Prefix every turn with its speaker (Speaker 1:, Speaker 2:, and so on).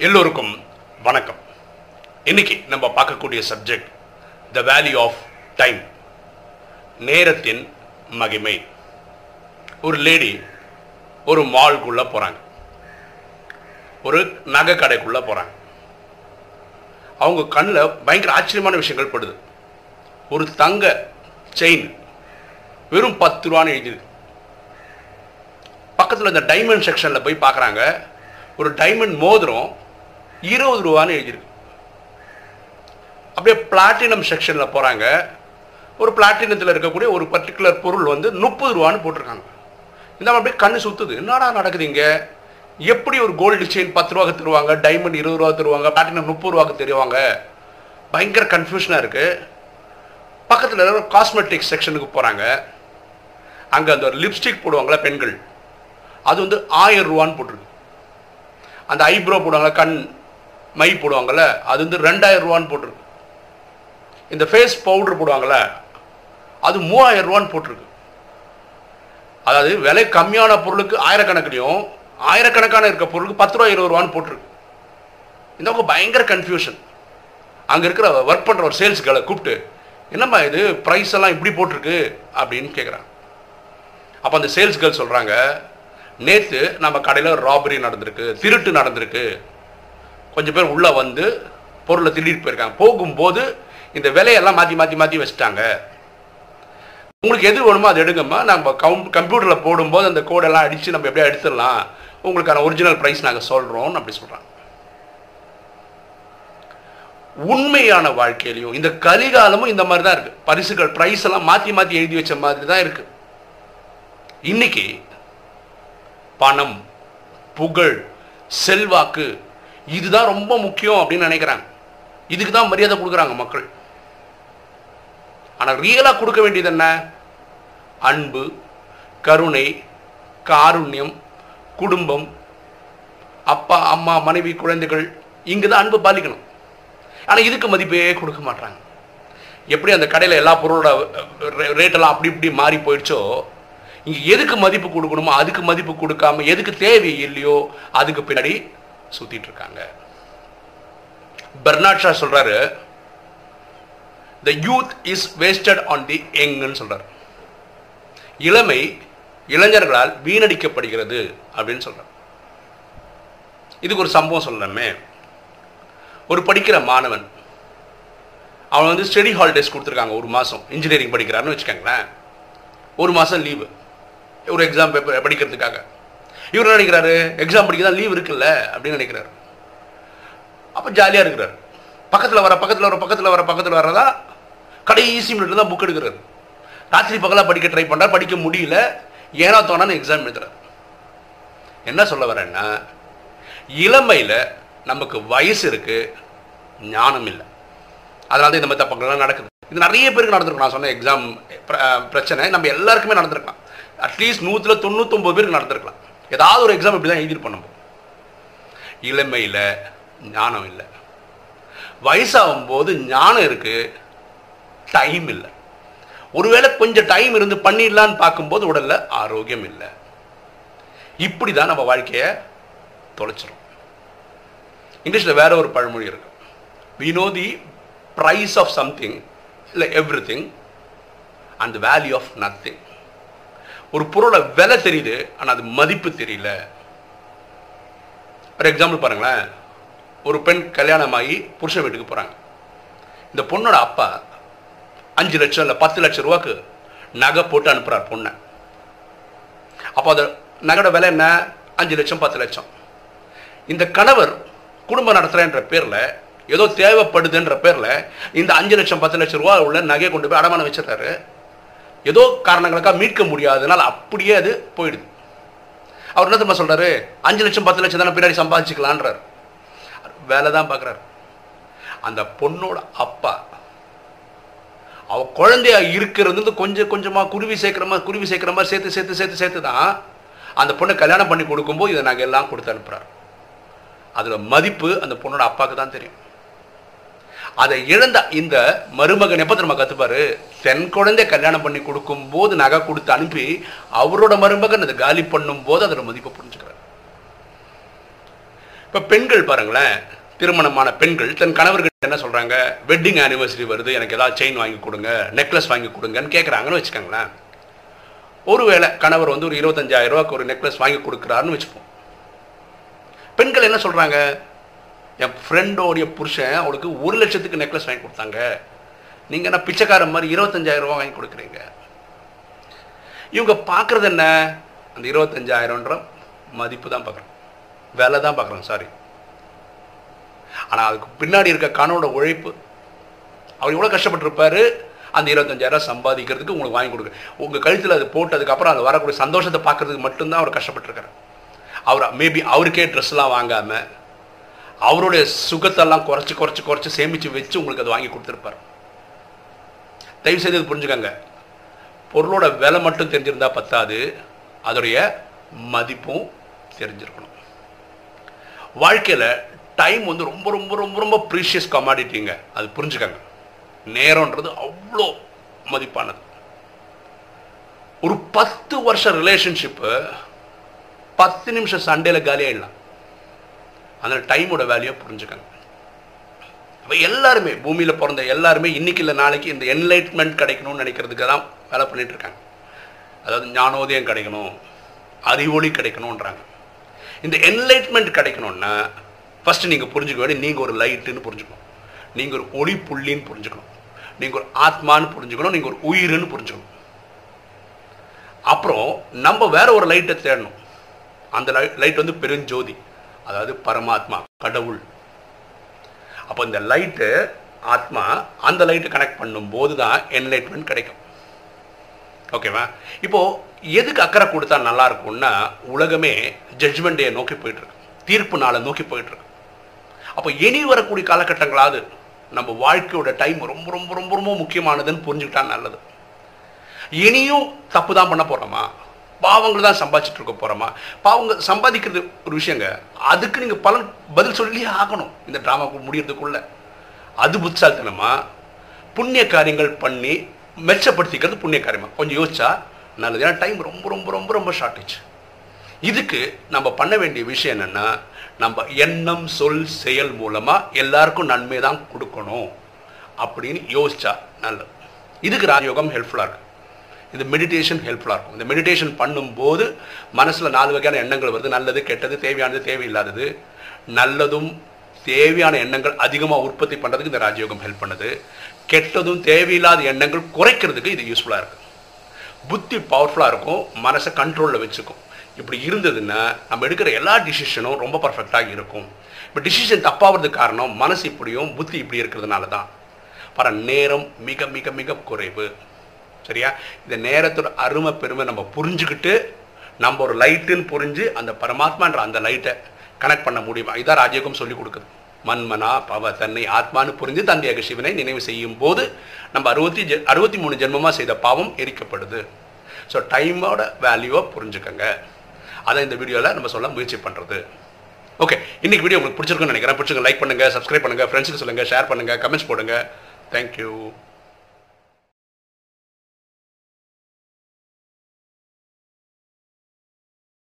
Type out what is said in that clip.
Speaker 1: எல்லோருக்கும் வணக்கம். இன்னைக்கு நம்ம பார்க்கக்கூடிய subject the value of time நேரத்தின் மகிமை. ஒரு லேடி ஒரு மால்குள்ள போறாங்க. ஒரு நகை கடைக்குள்ள போகிறாங்க அவங்க கண்ணில் பயங்கர ஆச்சரியமான விஷயங்கள் படுது. ஒரு தங்க செயின் வெறும் பத்து ரூபான்னு எழுதிருக்கு பக்கத்தில் இந்த டைமண்ட் செக்ஷனில் போய் பார்க்குறாங்க. ஒரு டைமண்ட் மோதிரம் இருபது ரூபான்னு எழுதியிருக்கு. அப்படியே பிளாட்டினம் செக்ஷனில் போகிறாங்க ஒரு பிளாட்டினத்தில் இருக்கக்கூடிய ஒரு பர்டிகுலர் பொருள் வந்து முப்பது ரூபான்னு போட்டிருக்காங்க. இந்த அப்படியே கண்ணு சுற்றுது என்னடா நடக்குது இங்கே? எப்படி ஒரு கோல்டு செயின் பத்து ரூபாக்கு தருவாங்க? டைமண்ட் இருபது ரூபா தருவாங்க? பிளாட்டினம் முப்பது ரூபாக்கு தருவாங்க? பயங்கர கன்ஃபியூஷனாக இருக்குது பக்கத்தில் இருக்கிற காஸ்மெட்டிக் செக்ஷனுக்கு போகிறாங்க அங்கே அந்த ஒரு லிப்ஸ்டிக் போடுவாங்களா பெண்கள். அது வந்து ஆயிரம் ரூபான்னு போட்டிருக்கு. அந்த ஐப்ரோ போடுவாங்களா கண். மை போடுவாங்கள்ல அது வந்து ரெண்டாயிரம் ரூபான்னு போட்டிருக்கு. இந்த ஃபேஸ் பவுடர் போடுவாங்கள்ல அது மூவாயிரம் ரூபான்னு போட்டிருக்கு. அதாவது விலை கம்மியான பொருளுக்கு ஆயிரக்கணக்குலையும் ஆயிரக்கணக்கான இருக்க பொருளுக்கு பத்து ரூபா இருபது ரூபான்னு போட்டிருக்கு. இந்த பயங்கர கன்ஃபியூஷன் அங்கே இருக்கிற ஒர்க் பண்ணுற ஒரு சேல்ஸ் கேர்ளை கூப்பிட்டு என்னம்மா இது ப்ரைஸ் எல்லாம் இப்படி போட்டிருக்கு? அப்படின்னு கேட்குறாங்க அப்போ அந்த சேல்ஸ் கேர்ள் சொல்கிறாங்க நேற்று நம்ம கடையில் ராபரி நடந்திருக்கு திருட்டு நடந்திருக்கு. கொஞ்சம் பேர் உள்ளே வந்து பொருளை திருடிட்டு போயிருக்காங்க. போகும்போது இந்த விலையெல்லாம் மாற்றி மாற்றி மாற்றி வச்சுட்டாங்க. உங்களுக்கு எது வேணுமோ அதை எடுங்கம்மா. நம்ம கம் கம்ப்யூட்டரில் போடும்போது அந்த கோடெல்லாம் அடித்து நம்ம எப்படியா எடுத்துடலாம். உங்களுக்கான ஒரிஜினல் ப்ரைஸ் நாங்கள் சொல்கிறோம்னு அப்படி சொல்கிறாங்க உண்மையான வாழ்க்கையிலையும் இந்த கலிகாலமும் இந்த மாதிரி தான் இருக்குது பரிசுகள் ப்ரைஸ் எல்லாம் மாற்றி மாற்றி எழுதி வச்ச மாதிரி தான் இருக்குது இன்னைக்கு பணம் புகழ் செல்வாக்கு இதுதான் ரொம்ப முக்கியம் அப்படின்னு நினைக்கிறாங்க. இதுக்கு தான் மரியாதை கொடுக்குறாங்க மக்கள். ஆனால் ரியலாக கொடுக்க வேண்டியது என்ன? அன்பு கருணை காருண்யம் குடும்பம் அப்பா அம்மா மனைவி குழந்தைகள் இங்கே தான் அன்பு பாலிக்கணும். ஆனால் இதுக்கு மதிப்பே கொடுக்க மாட்டாங்க எப்படி அந்த கடையில் எல்லா பொருளோட ரேட்டெல்லாம் அப்படி இப்படி மாறி போயிடுச்சோ? இங்கே எதுக்கு மதிப்பு கொடுக்கணுமோ அதுக்கு மதிப்பு கொடுக்காம எதுக்கு தேவை இல்லையோ அதுக்கு பின்னாடி சுத்திட்டு இருக்காங்க. பெர்னாட் ஷா சொல்றாரு the youth is wasted on the யங்னு சொல்றாரு. இளமை இளைஞர்களால் வீணடிக்கப்படுகிறது அப்படின்னு சொல்றாரு. இதுக்கு ஒரு சம்பவம் சொல்லலாமே ஒரு படிக்கிற மாணவன் அவன் வந்து ஸ்டடி ஹாலிடேஸ் கொடுத்துருக்காங்க ஒரு மாதம் இன்ஜினியரிங் படிக்கிறான்னு வச்சுக்கோங்களேன். ஒரு மாதம் லீவு ஒரு எக்ஸாம் பேப்பர் படிக்கிறதுக்காக. இவர் நினைக்கிறாரு? எக்ஸாம் படிக்க தான் லீவ் இருக்குல்ல? அப்படின்னு நினைக்கிறாரு. அப்போ ஜாலியாக இருக்கிறார். பக்கத்தில் வர பக்கத்தில் வர பக்கத்தில் வர பக்கத்தில் வரதா கடைசி மினிட்ல தான் புக் எடுக்கிறாரு. ராத்திரி பகலாக படிக்க ட்ரை பண்ணுறாரு படிக்க முடியல. ஏனா தோணான்னு எக்ஸாம் எழுதுறாரு. என்ன சொல்ல வரேன்னா இளமையில் நமக்கு வயசு இருக்குது ஞானம் இல்லை. அதனால தான் இந்த மாதிரி தப்பங்கள்லாம் நடக்குது. இது நிறைய பேருக்கு நடந்திருக்கும். நான் சொன்ன எக்ஸாம் பிரச்சனை நம்ம எல்லாருக்குமே நடந்திருக்கலாம். அட்லீஸ்ட் நூற்றில் தொண்ணூத்தொம்பது பேருக்கு நடந்திருக்கலாம். ஏதாவது ஒரு எக்ஸாம் இப்படி தான் எழுதிருப்போம் நம்ம இளமையில் ஞானம் இல்லை. வயசாகும் போது ஞானம் இருக்குது டைம் இல்லை. ஒருவேளை கொஞ்சம் டைம் இருந்து பண்ணிடலான்னு பார்க்கும்போது உடலில் ஆரோக்கியம் இல்லை. இப்படி தான் நம்ம வாழ்க்கையை தொலைச்சிரும். இங்கிலீஷில் வேற ஒரு பழமொழி இருக்கு. We know the price of something இல்லை everything and value of nothing ஒரு பொருளோட விலை தெரியுது ஆனால் அது மதிப்பு தெரியல. ஒரு எக்ஸாம்பிள் பாருங்களேன். ஒரு பெண் கல்யாணமாகி புருஷன் வீட்டுக்கு போகிறாங்க இந்த பொண்ணோட அப்பா அஞ்சு லட்சம் இல்லை பத்து லட்சம் ரூபாக்கு நகை போட்டு அனுப்புகிறார் பொண்ணை. அப்போ அது நகையோட விலை என்ன? அஞ்சு லட்சம் பத்து லட்சம். இந்த கணவர் குடும்பம் நடத்துகிறேன்ற பேரில் ஏதோ தேவைப்படுதுன்ற பேரில் இந்த அஞ்சு லட்சம் பத்து லட்சம் ரூபா உள்ள நகையை கொண்டு போய் அடமானம் வச்சிடறாரு. ஏதோ காரணங்களுக்காக மீட்க முடியாததுனால அப்படியே அது போயிடுது. அவர் என்ன தெரியுமா சொல்றாரு? அஞ்சு லட்சம் பத்து லட்சம் தானே பின்னாடி சம்பாதிச்சுக்கலான்றார். வேலை தான் பார்க்குறாரு. அந்த பொண்ணோட அப்பா அவ குழந்தையா இருக்கிறது கொஞ்சம் கொஞ்சமா குருவி சேர்க்குற மாதிரி குருவி சேர்க்கிற மாதிரி சேர்த்து சேர்த்து சேர்த்து சேர்த்து தான் அந்த பொண்ணை கல்யாணம் பண்ணி கொடுக்கும்போது இதை நாங்கள் எல்லாம் கொடுத்து அனுப்புறாரு. அதில் மதிப்பு அந்த பொண்ணோட அப்பாவுக்கு தான் தெரியும். அதை இழந்த இந்த மருமகன் எப்போ திரும்ப கற்றுப்பாரு தென் குழந்தை கல்யாணம் பண்ணி கொடுக்கும் போது நகை கொடுத்து அனுப்பி அவரோட மருமகன் அதை காலி பண்ணும்போது அதோட மதிப்பை புரிஞ்சுக்கிறார். இப்போ பெண்கள் பாருங்களேன் திருமணமான பெண்கள் தன் கணவர்கிட்ட என்ன சொல்கிறாங்க வெட்டிங் ஆனிவர்சரி வருது எனக்கு ஏதாவது செயின் வாங்கி கொடுங்க நெக்லஸ் வாங்கி கொடுங்கன்னு கேட்குறாங்கன்னு வச்சுக்கோங்களேன். ஒருவேளை கணவர் வந்து ஒரு இருபத்தஞ்சாயிரம் ரூபாய்க்கு ஒரு நெக்லஸ் வாங்கி கொடுக்குறாருன்னு வச்சுப்போம். பெண்கள் என்ன சொல்கிறாங்க என் ஃப்ரெண்டோடைய புருஷன் அவளுக்கு ஒரு லட்சத்துக்கு நெக்லஸ் வாங்கி கொடுத்தாங்க. நீங்கள் என்ன பிச்சைக்காரன் மாதிரி இருபத்தஞ்சாயிரம் ரூபா வாங்கி கொடுக்குறீங்க? இவங்க பார்க்குறது என்ன? அந்த இருபத்தஞ்சாயிரம்ன்ற மதிப்பு தான் பார்க்குறோம். வேலை தான் பார்க்குறோம் சாரி ஆனால் அதுக்கு பின்னாடி இருக்க கணவோட உழைப்பு அவர் எவ்வளோ கஷ்டப்பட்டுருப்பார்? அந்த இருபத்தஞ்சாயிரம் சம்பாதிக்கிறதுக்கு உங்களுக்கு வாங்கி கொடுக்க. உங்கள் கழுத்தில் அது போட்டதுக்கப்புறம் அது வரக்கூடிய சந்தோஷத்தை பார்க்குறதுக்கு மட்டும்தான் அவர் கஷ்டப்பட்டிருக்காரு. அவர் மேபி அவருக்கே ட்ரெஸ்லாம் வாங்காமல் அவருடைய சுகத்தெல்லாம் குறைச்சி குறைச்சி குறைச்சி சேமித்து வச்சு உங்களுக்கு அது வாங்கி கொடுத்துருப்பார். தயவு செய்து புரிஞ்சுக்கோங்க. பொருளோட விலை மட்டும் தெரிஞ்சிருந்தா பத்தாது. அதோடைய மதிப்பும் தெரிஞ்சிருக்கணும். வாழ்க்கையில் டைம் வந்து ரொம்ப ரொம்ப ரொம்ப ரொம்ப ப்ரீஷியஸ் கமாடிட்டிங்க அது புரிஞ்சுக்கங்க. நேரம்ன்றது அவ்வளோ மதிப்பானது. ஒரு பத்து வருஷம் ரிலேஷன்ஷிப்பு பத்து நிமிஷம் சண்டேல காலியாயிடலாம். அந்த டைமோட வேல்யூ புரிஞ்சுக்கங்க. அப்போ எல்லாருமே பூமியில் பிறந்த எல்லாருமே இன்னைக்கு இல்லை நாளைக்கு இந்த என்லைட்மெண்ட் கிடைக்கணும்னு நினைக்கிறதுக்கு தான் வேலை பண்ணிகிட்டு இருக்காங்க. அதாவது ஞானோதயம் கிடைக்கணும் அறிவொளி கிடைக்கணுன்றாங்க இந்த என்லைட்மெண்ட் கிடைக்கணும்னா ஃபஸ்ட்டு நீங்கள் புரிஞ்சுக்க வேண்டிய நீங்கள் ஒரு லைட்டுன்னு புரிஞ்சுக்கணும். நீங்கள் ஒரு ஒளி புள்ளின்னு புரிஞ்சுக்கணும். நீங்கள் ஒரு ஆத்மான்னு புரிஞ்சுக்கணும் நீங்கள் ஒரு உயிர்னு புரிஞ்சுக்கணும். அப்புறம் நம்ம வேற ஒரு லைட்டை தேடணும். அந்த லைட் வந்து பெருஞ்சோதி. அதாவது பரமாத்மா கடவுள். அப்போ இந்த லைட்டு ஆத்மா அந்த லைட்டு கனெக்ட் பண்ணும்போது தான் என்லைட்மெண்ட் கிடைக்கும். ஓகேவா இப்போ எதுக்கு அக்கறை கொடுத்தா நல்லா இருக்கும்னா உலகமே ஜட்ஜ்மெண்ட் டே நோக்கி போயிட்டுருக்கு தீர்ப்பு நாளை நோக்கி போயிட்டுருக்கு அப்போ இனி வரக்கூடிய காலகட்டங்களாவது நம்ம வாழ்க்கையோட டைம் ரொம்ப ரொம்ப ரொம்ப ரொம்ப முக்கியமானதுன்னு புரிஞ்சுக்கிட்டா நல்லது. இனியும் தப்பு தான் பண்ண போகிறோமா பாவங்கள் தான் சம்பாதிச்சுட்டு இருக்க போகிறோமா பாவங்க சம்பாதிக்கிறது ஒரு விஷயங்க. அதுக்கு நீங்கள் பலன் பதில் சொல்லியே ஆகணும் இந்த ட்ராமாக்கு முடியறதுக்குள்ள. அது புத்தால்தனமா புண்ணிய காரியங்கள் பண்ணி மெச்சப்படுத்திக்கிறது புண்ணிய காரியமாக கொஞ்சம் யோசிச்சா நல்லது. ஏன்னா டைம் ரொம்ப ரொம்ப ரொம்ப ரொம்ப ஷார்ட்டேஜ் இதுக்கு நம்ம பண்ண வேண்டிய விஷயம் என்னென்னா நம்ம எண்ணம் சொல் செயல் மூலமாக எல்லாருக்கும் நன்மை தான் கொடுக்கணும் அப்படின்னு யோசிச்சா நல்லது. இதுக்கு ராஜயோகம் ஹெல்ப்ஃபுல்லாக இருக்குது இந்த மெடிடேஷன் ஹெல்ப்ஃபுல்லாக இருக்கும். இந்த மெடிடேஷன் பண்ணும்போது மனசில் நாலு வகையான எண்ணங்கள் வருது. நல்லது கெட்டது தேவையானது தேவையில்லாதது. நல்லதும் தேவையான எண்ணங்கள் அதிகமாக உற்பத்தி பண்ணுறதுக்கு இந்த ராஜயோகம் ஹெல்ப் பண்ணுது. கெட்டதும் தேவையில்லாத எண்ணங்கள் குறைக்கிறதுக்கு இது யூஸ்ஃபுல்லாக இருக்குது புத்தி பவர்ஃபுல்லாக இருக்கும். மனசை கண்ட்ரோலில் வச்சுக்கும். இப்படி இருந்ததுன்னா நம்ம எடுக்கிற எல்லா டிசிஷனும் ரொம்ப பர்ஃபெக்டாக இருக்கும். இப்போ டிசிஷன் தப்பாகிறதுக்கு காரணம் மனசு இப்படியும் புத்தி இப்படி இருக்கிறதுனால தான் பர நேரம் மிக மிக மிக குறைவு. சரியா? இந்த நேரத்தோட அருமை பெருமை நம்ம புரிஞ்சுக்கிட்டு நம்ம ஒரு லைட்டுன்னு புரிஞ்சு அந்த பரமாத்மான்ற அந்த லைட்டை கனெக்ட் பண்ண முடியுமா? இதான் ராஜயோகம் சொல்லி கொடுக்குது. மன்மனா பவ தன்னை ஆத்மான்னு புரிஞ்சு தந்தையாக சிவனை நினைவு செய்யும் போது நம்ம அறுபத்தி அறுபத்தி மூணு ஜென்மமாக செய்த பாவம் எரிக்கப்படுது ஸோ டைமோட வேல்யூவை புரிஞ்சுக்கங்க. அதை இந்த வீடியோவில் நம்ம சொல்ல முயற்சி பண்ணுறது ஓகே இன்னைக்கு வீடியோ உங்களுக்கு பிடிச்சிருக்குன்னு நினைக்கிறேன். பிடிச்சிருங்க லைக் பண்ணுங்கள் சப்ஸ்கிரைப் பண்ணுங்கள் ஃப்ரெண்ட்ஸுக்கு சொல்லுங்கள் ஷேர் பண்ணுங்கள் கமெண்ட்ஸ் போடுங்க. தேங்க்யூ